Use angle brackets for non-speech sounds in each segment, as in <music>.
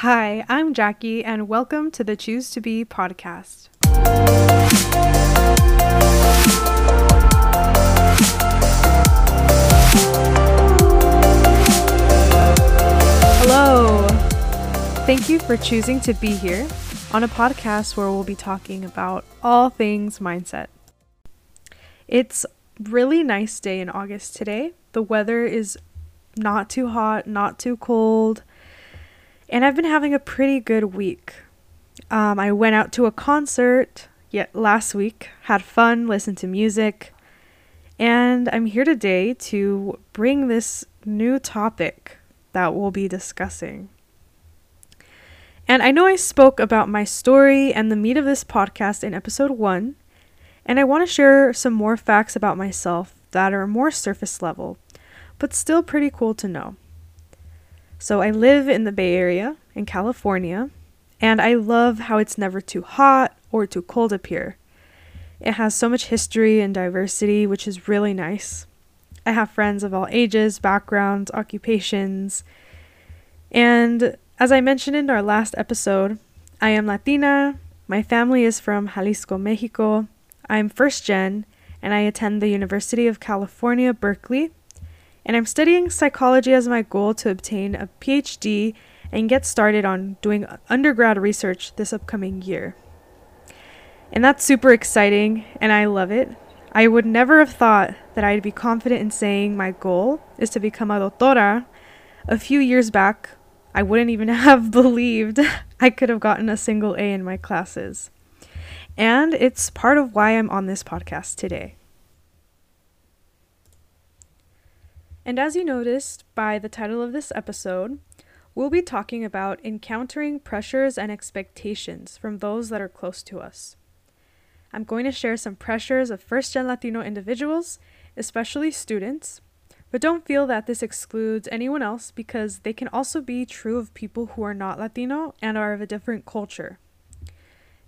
Hi, I'm Jackie, and welcome to the Choose to Be podcast. Hello! Thank you for choosing to be here on a podcast where we'll be talking about all things mindset. It's really nice day in August today. The weather is not too hot, not too cold and I've been having a pretty good week. Um, I went out to a concert yet last week, had fun, listened to music, and I'm here today to bring this new topic that we'll be discussing. And I know I spoke about my story and the meat of this podcast in episode one, and I want to share some more facts about myself that are more surface level, but still pretty cool to know. So I live in the Bay Area in California, and I love how it's never too hot or too cold up here. It has so much history and diversity, which is really nice. I have friends of all ages, backgrounds, occupations. And as I mentioned in our last episode, I am Latina. My family is from Jalisco, Mexico. I'm first gen, and I attend the University of California, Berkeley, and I'm studying psychology as my goal to obtain a PhD and get started on doing undergrad research this upcoming year. And that's super exciting, and I love it. I would never have thought that I'd be confident in saying my goal is to become a doctora. A few years back, I wouldn't even <laughs> have believed I could have gotten a single A in my classes. And it's part of why I'm on this podcast today. And as you noticed by the title of this episode, we'll be talking about encountering pressures and expectations from those that are close to us. I'm going to share some pressures of first gen Latino individuals, especially students, but don't feel that this excludes anyone else because they can also be true of people who are not Latino and are of a different culture.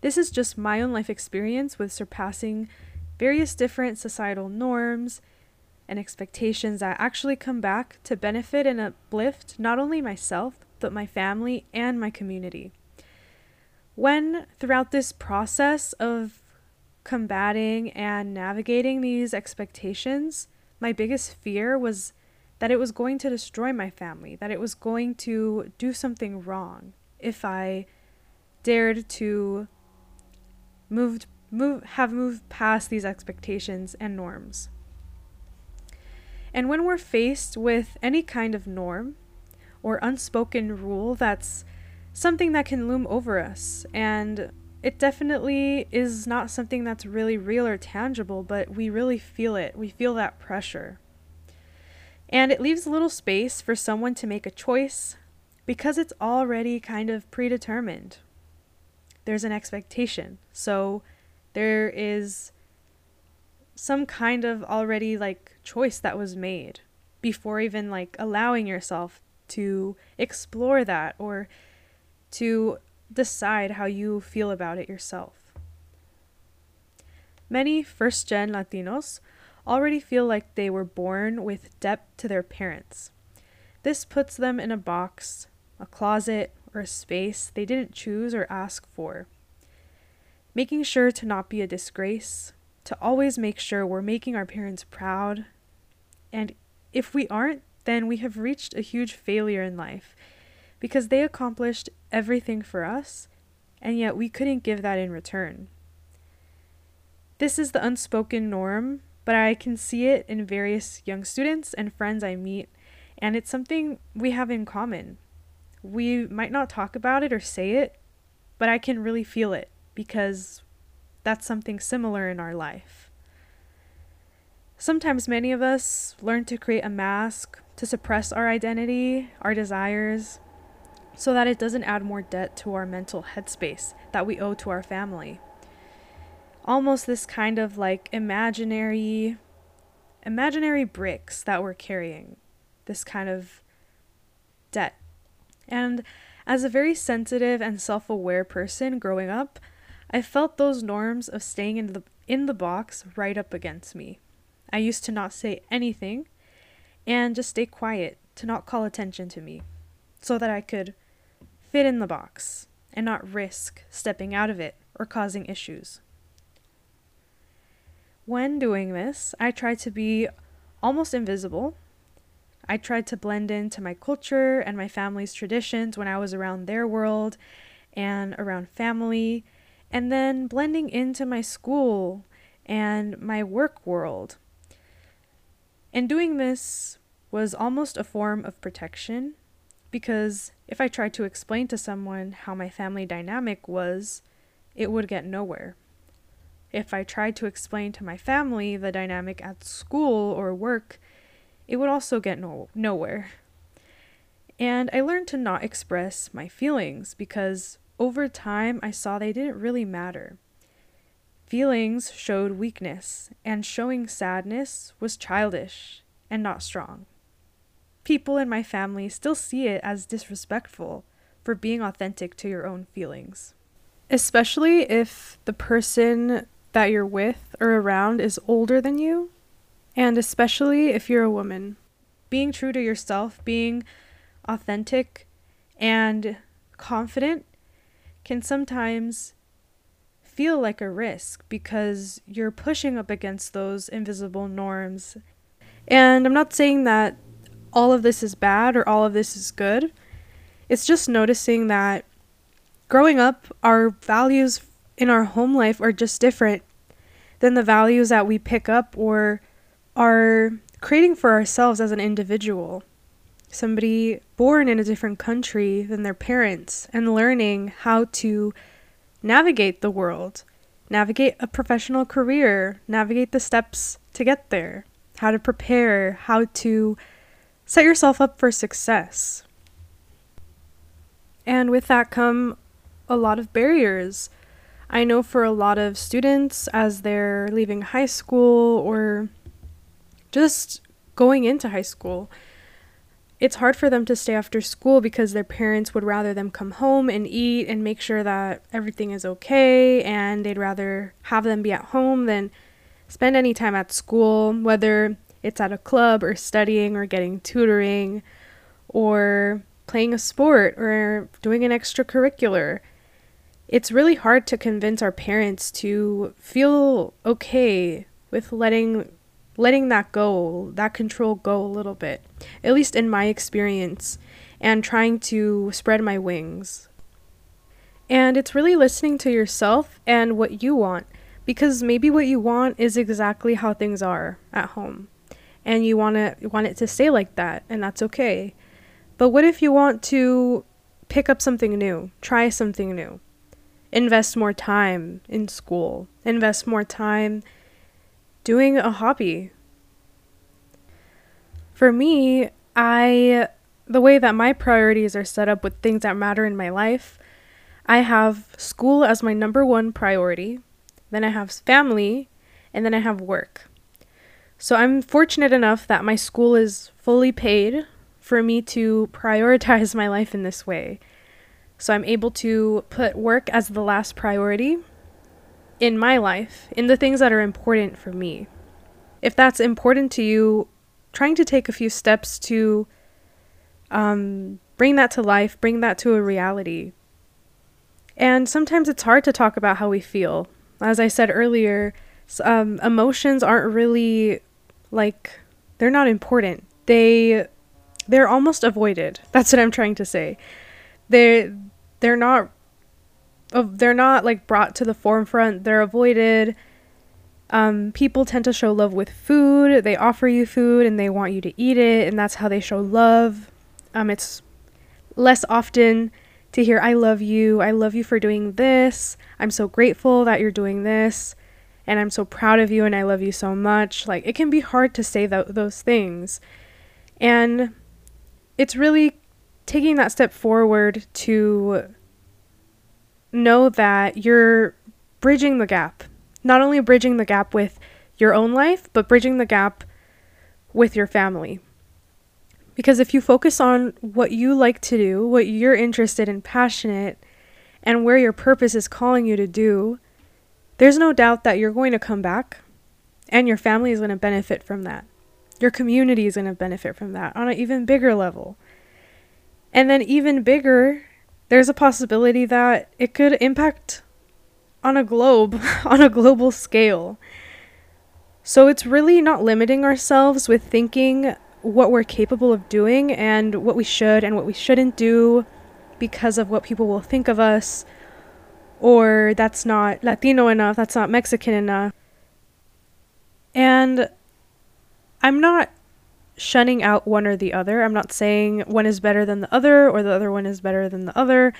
This is just my own life experience with surpassing various different societal norms and expectations that actually come back to benefit and uplift not only myself, but my family and my community. When throughout this process of combating and navigating these expectations, my biggest fear was that it was going to destroy my family, that it was going to do something wrong if I dared to move move have moved past these expectations and norms. And when we're faced with any kind of norm or unspoken rule that's something that can loom over us, and it definitely is not something that's really real or tangible, but we really feel it. We feel that pressure. And it leaves a little space for someone to make a choice because it's already kind of predetermined. There's an expectation. So there is some kind of already like choice that was made before even like allowing yourself to explore that or to decide how you feel about it yourself. Many first gen Latinos already feel like they were born with debt to their parents. This puts them in a box, a closet, or a space they didn't choose or ask for. Making sure to not be a disgrace, to always make sure we're making our parents proud. And if we aren't, then we have reached a huge failure in life because they accomplished everything for us, and yet we couldn't give that in return. This is the unspoken norm, but I can see it in various young students and friends I meet, and it's something we have in common. We might not talk about it or say it, but I can really feel it because that's something similar in our life. Sometimes many of us learn to create a mask to suppress our identity, our desires, so that it doesn't add more debt to our mental headspace that we owe to our family. Almost this kind of like imaginary imaginary bricks that we're carrying. This kind of debt. And as a very sensitive and self-aware person growing up, I felt those norms of staying in the in the box right up against me. I used to not say anything and just stay quiet to not call attention to me so that I could fit in the box and not risk stepping out of it or causing issues. When doing this, I tried to be almost invisible. I tried to blend into my culture and my family's traditions when I was around their world and around family, and then blending into my school and my work world. And doing this was almost a form of protection because if I tried to explain to someone how my family dynamic was, it would get nowhere. If I tried to explain to my family the dynamic at school or work, it would also get no- nowhere. And I learned to not express my feelings because over time I saw they didn't really matter. Feelings showed weakness, and showing sadness was childish and not strong. People in my family still see it as disrespectful for being authentic to your own feelings. Especially if the person that you're with or around is older than you, and especially if you're a woman. Being true to yourself, being authentic and confident can sometimes feel like a risk because you're pushing up against those invisible norms. And I'm not saying that all of this is bad or all of this is good. It's just noticing that growing up, our values in our home life are just different than the values that we pick up or are creating for ourselves as an individual. Somebody born in a different country than their parents and learning how to navigate the world, navigate a professional career, navigate the steps to get there, how to prepare, how to set yourself up for success. And with that come a lot of barriers. I know for a lot of students, as they're leaving high school or just going into high school, it's hard for them to stay after school because their parents would rather them come home and eat and make sure that everything is okay and they'd rather have them be at home than spend any time at school whether it's at a club or studying or getting tutoring or playing a sport or doing an extracurricular. It's really hard to convince our parents to feel okay with letting letting that go, that control go a little bit, at least in my experience, and trying to spread my wings. And it's really listening to yourself and what you want, because maybe what you want is exactly how things are at home. And you want to want it to stay like that, and that's okay. But what if you want to pick up something new, try something new? Invest more time in school, invest more time doing a hobby. For me, I the way that my priorities are set up with things that matter in my life, I have school as my number one priority, then I have family, and then I have work. So I'm fortunate enough that my school is fully paid for me to prioritize <laughs> my life in this way. So I'm able to put work as the last priority in my life, in the things that are important for me. If that's important to you, trying to take a few steps to um, bring that to life, bring that to a reality. And sometimes it's hard to talk about how we feel. As I said earlier, um, emotions aren't really like they're not important. They they're almost avoided. <laughs> That's what I'm trying to say. They they're not they're not like brought to the forefront. They're avoided. Um, people tend to show love with food. They offer you food and they want you to eat it, and that's how they show love. Um, it's less often to hear, I love you. I love you for doing this. I'm so grateful that you're doing this. And I'm so proud of you and I love you so much. Like, it can be hard to say th- those things. And it's really taking that step forward to know that you're bridging the gap. Not only bridging the gap with your own life, but bridging the gap with your family. Because if you focus on what you like to do, what you're interested in, passionate, and where your purpose is calling you to do, there's no doubt that you're going to come back and your family is going to benefit from that. Your community is going to benefit from that on an even bigger level. And then, even bigger, there's a possibility that it could impact on a globe, <laughs> on a global scale. So it's really not limiting ourselves with thinking what we're capable of doing and what we should and what we shouldn't do because of what people will think of us or that's not Latino enough, that's not Mexican enough. And I'm not shunning out one or the other. I'm not saying one is better than the other or the other one is better than the other.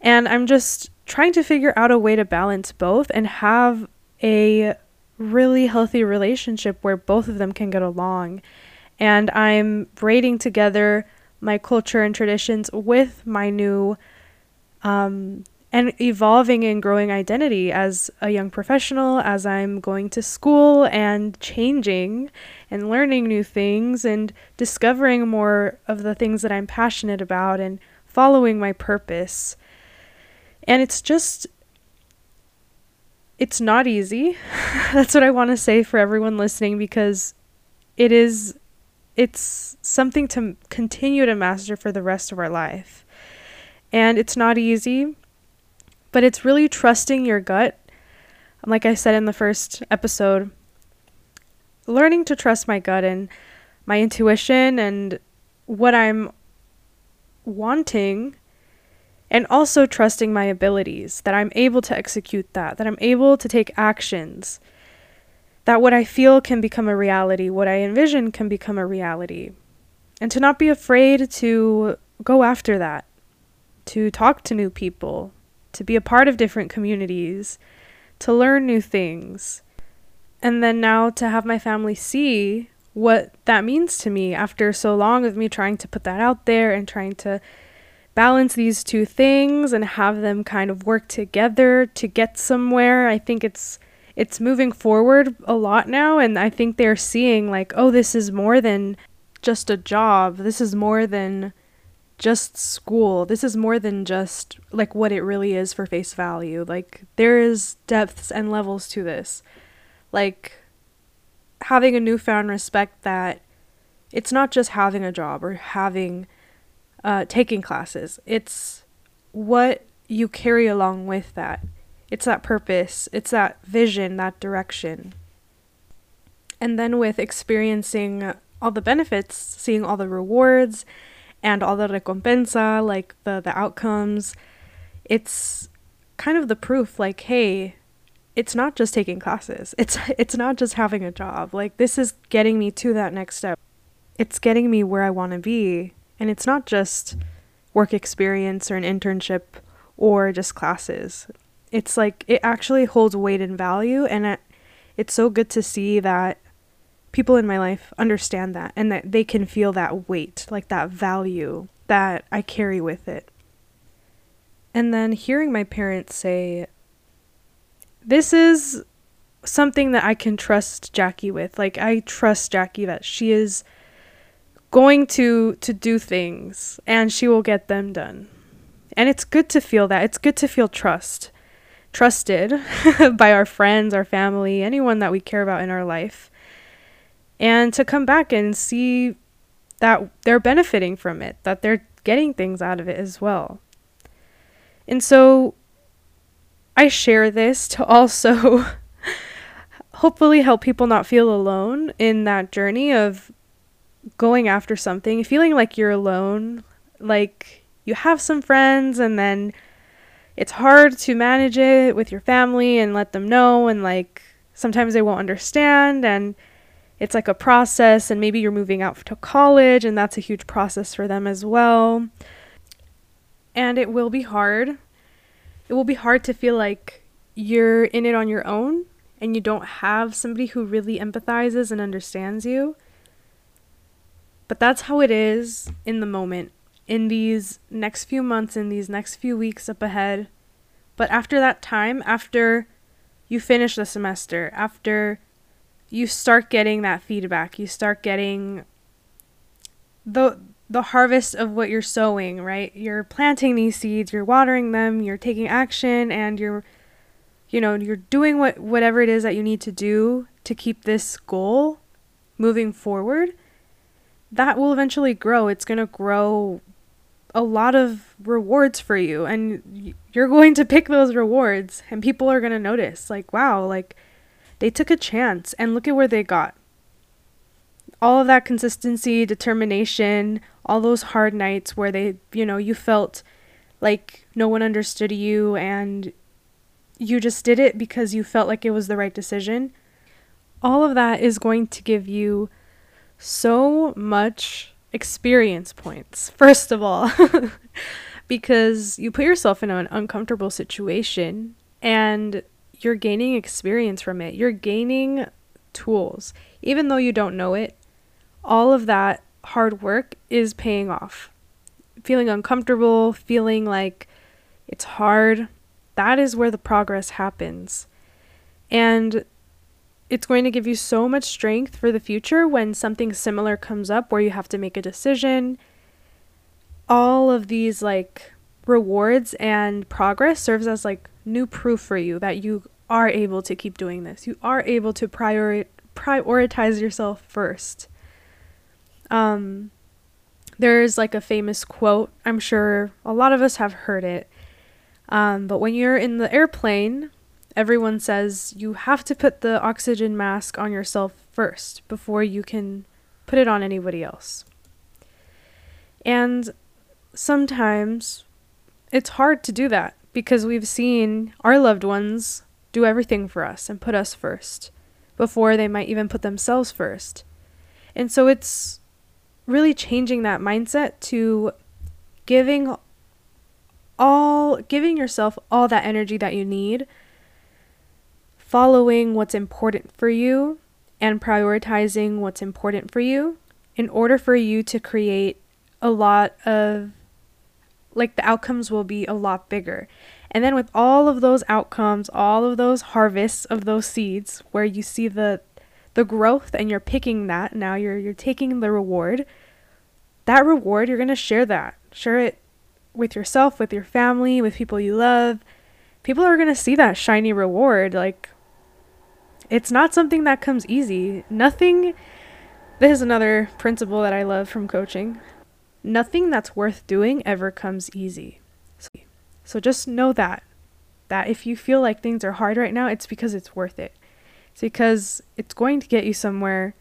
And I'm just trying to figure out a way to balance both and have a really healthy relationship where both of them can get along. And I'm braiding together my culture and traditions with my new um, and evolving and growing identity as a young professional, as I'm going to school and changing and learning new things and discovering more of the things that I'm passionate about and following my purpose. And it's just, it's not easy. <laughs> That's what I want to say for everyone listening because it is, it's something to continue to master for the rest of our life. And it's not easy but it's really trusting your gut. Like I said in the first episode, learning to trust my gut and my intuition and what I'm wanting and also trusting my abilities that I'm able to execute that, that I'm able to take actions, that what I feel can become a reality, what I envision can become a reality, and to not be afraid to go after that, to talk to new people, to be a part of different communities, to learn new things. And then now to have my family see what that means to me after so long of me trying to put that out there and trying to balance these two things and have them kind of work together to get somewhere. I think it's it's moving forward a lot now and I think they're seeing like, oh, this is more than just a job. This is more than just school. This is more than just like what it really is for face value. Like there is depths and levels to this. Like having a newfound respect that it's not just having a job or having uh, taking classes. It's what you carry along with that. It's that purpose, it's that vision, that direction. And then with experiencing all the benefits, seeing all the rewards, and all the recompensa, like the the outcomes, it's kind of the proof like hey, it's not just taking classes. <laughs> It's it's not just having a job. Like this is getting me to that next step. It's getting me where I want to be, and it's not just work experience or an internship or just classes. It's like it actually holds weight and value and it, it's so good to see that people in my life understand that and that they can feel that weight, like that value that I carry with it. And then hearing my parents say, This is something that I can trust Jackie with. Like I trust Jackie that she is going to to do things and she will get them done. And it's good to feel that. It's good to feel trust. Trusted <laughs> by our friends, our family, anyone that we care about in our life and to come back and see that they're benefiting from it, that they're getting things out of it as well. And so I share this to <laughs> also hopefully help people not feel alone in that journey of going after something, feeling like you're alone, like you have some friends and then it's hard to manage it with your family and let them know and like sometimes they won't understand and it's like a process and maybe you're moving out to college and that's a huge process for them as well. And it will be hard. It will be hard to feel like you're in it on your own and you don't have somebody who really empathizes and understands you. But that's how it is in the moment, in these next few months, in these next few weeks up ahead. But after that time, after you finish the semester, after you start getting that feedback. You start getting the the harvest of what you're sowing, right? You're planting these seeds, you're watering them, you're taking action and you're you know, you're doing what whatever it is that you need to do to keep this goal moving forward. That will eventually grow. It's going to grow a lot of rewards for you and you're going to pick those rewards and people are going to notice like wow like they took a chance and look at where they got. All of that consistency determination all those hard nights where they you know you felt like no one understood you and you just did it because you felt like it was the right decision. All of that is going to give you so much experience points, <laughs> first of all, <laughs> because you put yourself in an uncomfortable situation and you're gaining experience from it. You're gaining tools. Even though you don't know it, all of that hard work is paying off. Feeling uncomfortable, feeling like it's hard, that is where the progress happens. And it's going to give you so much strength for the future when something similar comes up where you have to make a decision. All of these like rewards and progress serves as like new proof for you that you are able to keep doing this. You are able to priori- prioritize yourself first. Um there's like a famous quote. I'm sure a lot of us have heard it. Um, but when you're in the airplane everyone says you have to put the oxygen mask on yourself first before you can put it on anybody else. And sometimes it's hard to do that because we've seen our loved ones do everything for us and put us first before they might even put themselves first. And so it's really changing that mindset to giving all giving yourself all that energy that you need following what's important for you and prioritizing what's important for you in order for you to create a lot of like the outcomes will be a lot bigger. And then with all of those outcomes, all of those harvests of those seeds where you see the the growth and you're picking that, now you're you're taking the reward. That reward, you're going to share that. Share it with yourself, with your family, with people you love. People are going to see that shiny reward like it's not something that comes easy. Nothing. This is another principle that I love from coaching. Nothing that's worth doing ever comes easy. So, just know that. That if you feel like things are hard right now, it's because it's worth it. It's because it's going to get you somewhere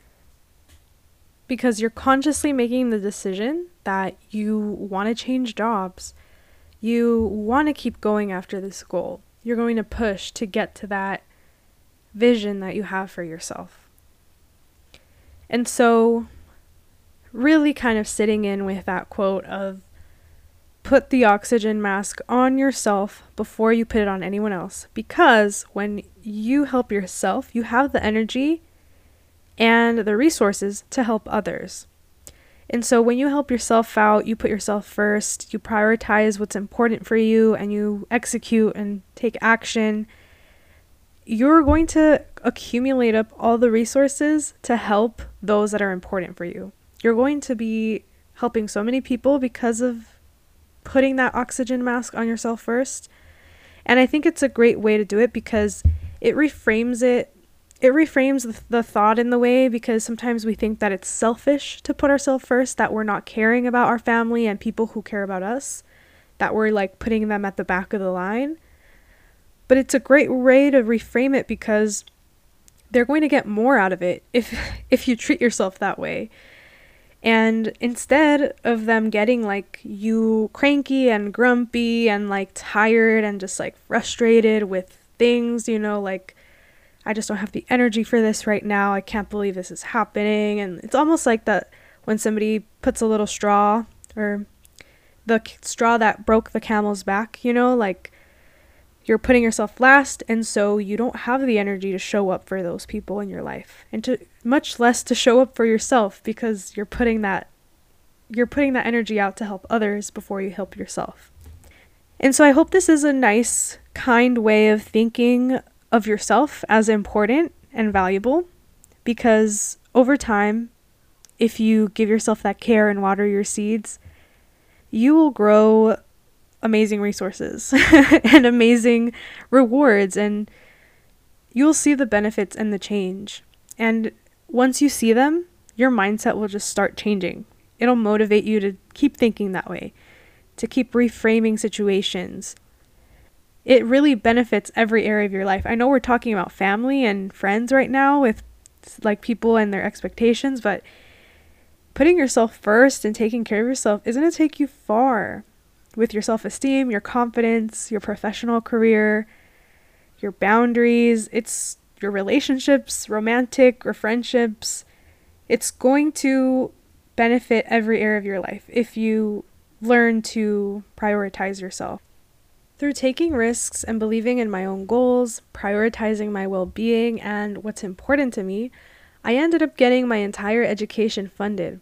because you're consciously making the decision that you want to change jobs. You want to keep going after this goal. You're going to push to get to that vision that you have for yourself. And so, really kind of sitting in with that quote of put the oxygen mask on yourself before you put it on anyone else. Because when you help yourself, you have the energy and the resources to help others. And so when you help yourself out, you put yourself first, you prioritize what's important for you, and you execute and take action you're going to accumulate up all the resources to help those that are important for you. You're going to be helping so many people because of putting that oxygen mask on yourself first. And I think it's a great way to do it because it reframes it. It reframes the, thought in the way because sometimes we think that it's selfish to put ourselves first, that we're not caring about our family and people who care about us, that we're like putting them at the back of the line. But it's a great way to reframe it because they're going to get more out of it if <laughs> if you treat yourself that way. And instead of them getting like you cranky and grumpy and like tired and just like frustrated with things, you know, like I just don't have the energy for this right now. I can't believe this is happening. And it's almost like that when somebody puts a little straw or the straw that broke the camel's back, you know, like you're putting yourself last and so you don't have the energy to show up for those people in your life and to much less to show up for yourself because you're putting that you're putting that energy out to help others before you help yourself. And so I hope this is a nice kind way of thinking of yourself as important and valuable because over time if you give yourself that care and water your seeds you will grow amazing resources <laughs> and amazing rewards and you'll see the benefits and the change. And once you see them, your mindset will just start changing. It'll motivate you to keep thinking that way, to keep reframing situations. It really benefits every area of your life. I know we're talking about family and friends right now with like people and their expectations, but putting yourself first and taking care of yourself is going to take you far with your self esteem, your confidence, your professional career, your boundaries. It's your relationships, romantic or friendships. It's going to benefit every area of your life if you learn to prioritize yourself. Through taking risks and believing in my own goals, prioritizing my well being and what's important to me, I ended up getting my entire education funded.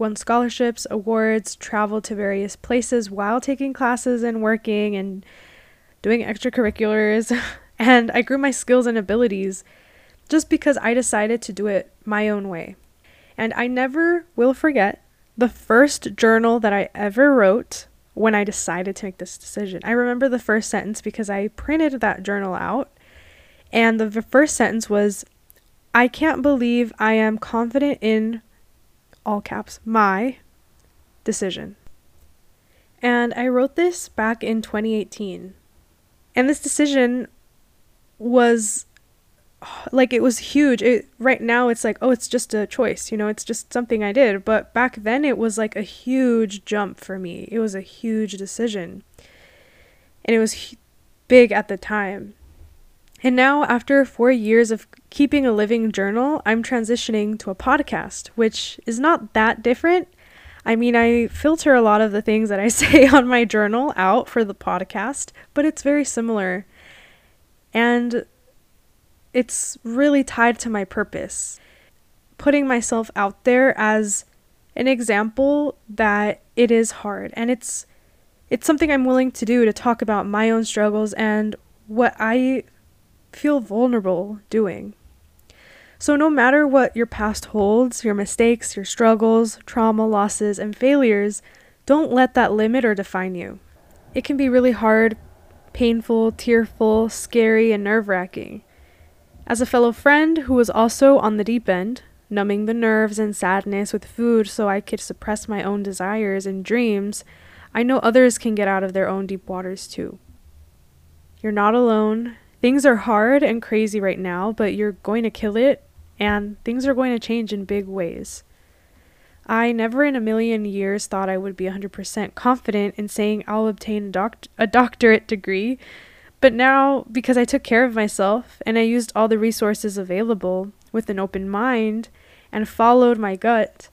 Won scholarships, awards, traveled to various places while taking classes and working and doing extracurriculars, <laughs> and I grew my skills and abilities just because I decided to do it my own way. And I never will forget the first journal that I ever wrote when I decided to make this decision. I remember the first sentence because I printed that journal out. And the first sentence was I can't believe I am confident in all caps, my decision. And I wrote this back in 2018. And this decision was <sighs> like it was huge. It right now it's like, oh, it's just a choice, you know, it's just something I did, but back then it was like a huge jump for me. It was a huge decision. And it was big at the time. And now after 4 years of keeping a living journal, I'm transitioning to a podcast, which is not that different. I mean, I filter a lot of the things that I <laughs> say on my journal out for the podcast, but it's very similar. And it's really tied to my purpose. Putting myself out there as an example that it is hard and it's it's something I'm willing to do to talk about my own struggles and what I feel vulnerable doing. So, no matter what your past holds, your mistakes, your struggles, trauma, losses, and failures, don't let that limit or define you. It can be really hard, painful, tearful, scary, and nerve wracking. As a fellow friend who was also on the deep end, numbing the nerves and sadness with food so I could suppress my own desires and dreams, I know others can get out of their own deep waters too. You're not alone. Things are hard and crazy right now, but you're going to kill it, and things are going to change in big ways. I never in a million years thought I would be 100% confident in saying I'll obtain a, a doctorate degree but now, because I took care of myself and I used all the resources available with an open mind and followed my gut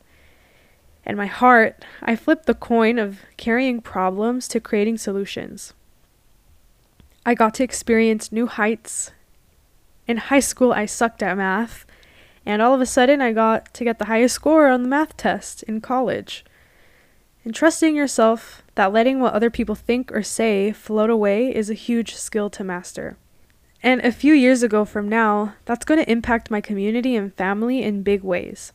and my heart, I flipped the coin of carrying problems to creating solutions. I got to experience new heights. In high school, I sucked at math, and all of a sudden, I got to get the highest score on the math test in college. And trusting yourself that letting what other people think or say float away is a huge skill to master. And a few years ago from now, that's going to impact my community and family in big ways.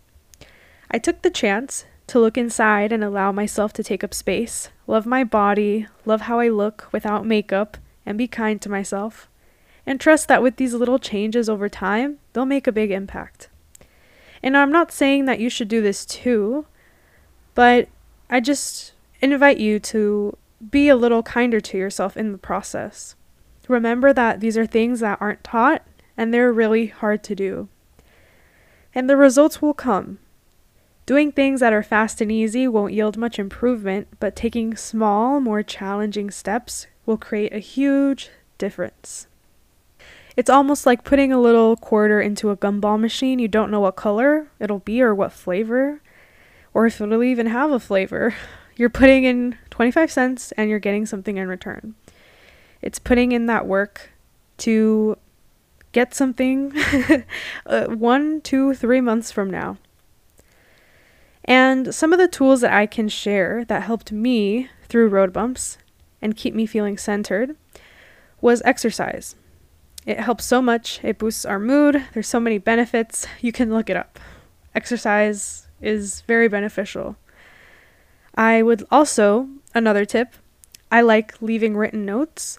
I took the chance to look inside and allow myself to take up space, love my body, love how I look without makeup, and be kind to myself. And trust that with these little changes over time, they'll make a big impact. And I'm not saying that you should do this too, but I just invite you to be a little kinder to yourself in the process. Remember that these are things that aren't taught and they're really hard to do. And the results will come. Doing things that are fast and easy won't yield much improvement, but taking small, more challenging steps will create a huge difference. It's almost like putting a little quarter into a gumball machine. You don't know what color it'll be or what flavor, or if it'll even have a flavor. <laughs> You're putting in 25 cents and you're getting something in return. It's putting in that work to get something <laughs> uh, one, two, three months from now. And some of the tools that I can share that helped me through road bumps and keep me feeling centered was exercise. It helps so much. It boosts our mood. There's so many benefits. You can look it up. Exercise is very beneficial. I would also, another tip, I like leaving written notes.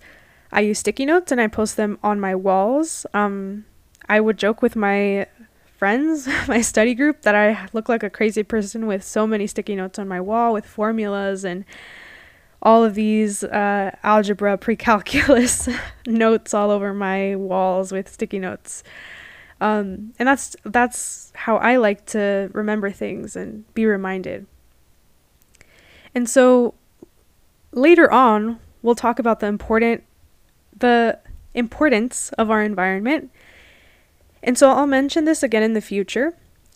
I use sticky notes and I post them on my walls. Um, I would joke with my friends, <laughs> my study group, that I look like a crazy person with so many sticky notes on my wall with formulas and all of these uh, algebra pre-calculus <laughs> notes all over my walls with sticky notes. Um, and that's that's how I like to remember things and be reminded. And so later on, we'll talk about the important the importance of our environment. And so I'll mention this again in the future.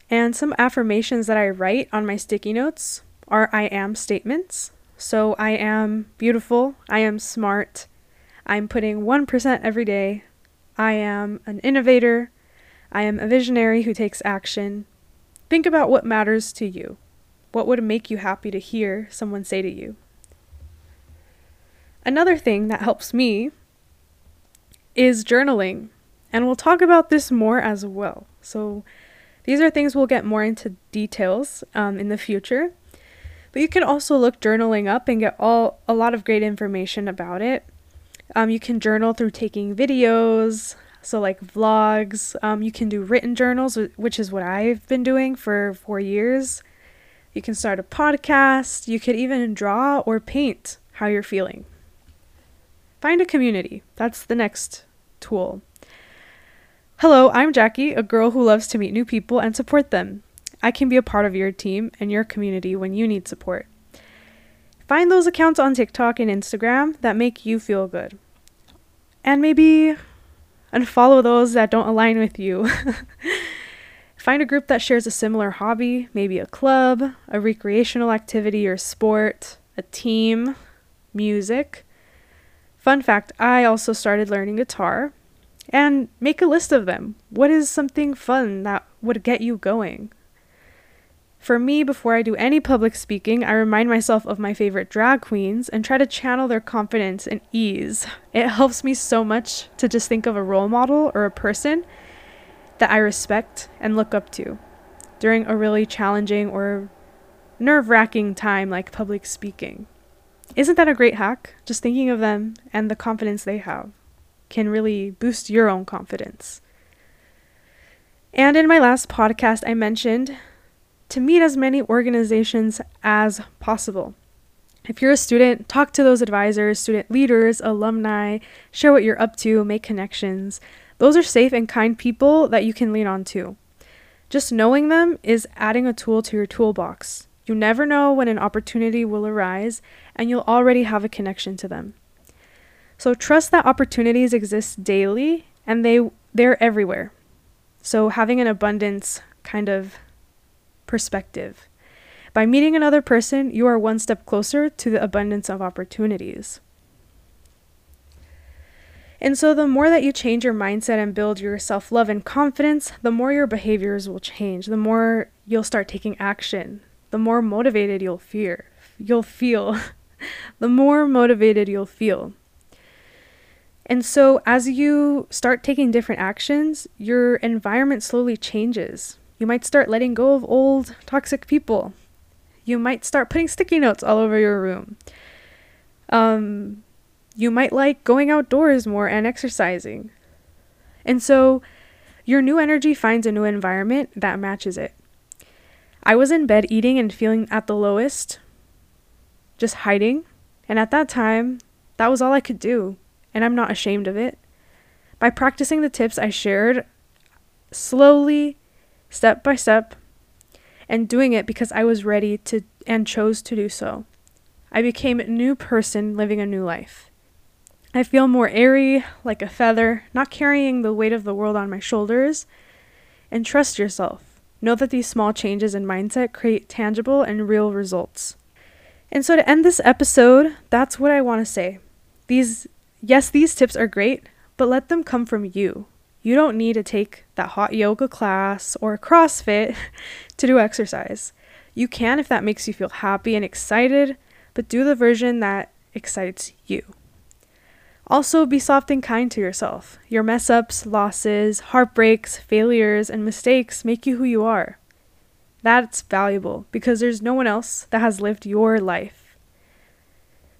And some affirmations that I write on my sticky notes are I am statements. So I am beautiful, I am smart, I'm putting 1% every day, I am an innovator, I am a visionary who takes action. Think about what matters to you. What would make you happy to hear someone say to you? Another thing that helps me is journaling, and we'll talk about this more as well. So, these are things we'll get more into details um, in the future. But you can also look journaling up and get all a lot of great information about it. Um, you can journal through taking videos, so like vlogs. Um, you can do written journals, which is what I've been doing for four years. You can start a podcast. You could even draw or paint how you're feeling. Find a community. That's the next tool. Hello, I'm Jackie, a girl who loves to meet new people and support them. I can be a part of your team and your community when you need support. Find those accounts on TikTok and Instagram that make you feel good. And maybe unfollow those that don't align with you. <laughs> Find a group that shares a similar hobby, maybe a club, a recreational activity or sport, a team, music. Fun fact I also started learning guitar. And make a list of them. What is something fun that would get you going? For me, before I do any public speaking, I remind myself of my favorite drag queens and try to channel their confidence and ease. It helps me so much to just think of a role model or a person that I respect and look up to during a really challenging or nerve wracking time like public speaking. Isn't that a great hack? Just thinking of them and the confidence they have can really boost your own confidence. And in my last podcast, I mentioned to meet as many organizations as possible. If you're a student, talk to those advisors, student leaders, alumni, share what you're up to, make connections. Those are safe and kind people that you can lean on to. Just knowing them is adding a tool to your toolbox. You never know when an opportunity will arise, and you'll already have a connection to them. So trust that opportunities exist daily and they they're everywhere. So having an abundance kind of perspective. By meeting another person, you are one step closer to the abundance of opportunities. And so, the more that you change your mindset and build your self love and confidence, the more your behaviors will change, the more you'll start taking action, the more motivated you'll fear, you'll feel, <laughs> the more motivated you'll feel. And so, as you start taking different actions, your environment slowly changes. You might start letting go of old, toxic people. You might start putting sticky notes all over your room. Um, you might like going outdoors more and exercising. And so your new energy finds a new environment that matches it. I was in bed eating and feeling at the lowest, just hiding. And at that time, that was all I could do. And I'm not ashamed of it. By practicing the tips I shared, slowly step by step, and doing it because I was ready to and chose to do so. I became a new person living a new life. I feel more airy, like a feather, not carrying the weight of the world on my shoulders. And trust yourself. Know that these small changes in mindset create tangible and real results. And so, to end this episode, that's what I want to say. These, yes, these tips are great, but let them come from you. You don't need to take that hot yoga class or CrossFit <laughs> to do exercise. You can if that makes you feel happy and excited, but do the version that excites you. Also, be soft and kind to yourself. Your mess ups, losses, heartbreaks, failures, and mistakes make you who you are. That's valuable because there's no one else that has lived your life.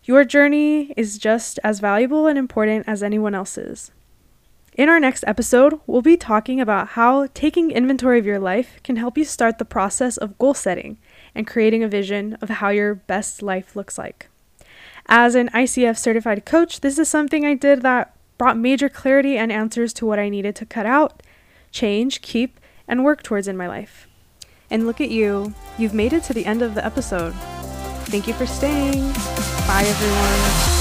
Your journey is just as valuable and important as anyone else's. In our next episode, we'll be talking about how taking inventory of your life can help you start the process of goal setting and creating a vision of how your best life looks like. As an ICF certified coach, this is something I did that brought major clarity and answers to what I needed to cut out, change, keep, and work towards in my life. And look at you, you've made it to the end of the episode. Thank you for staying. Bye, everyone.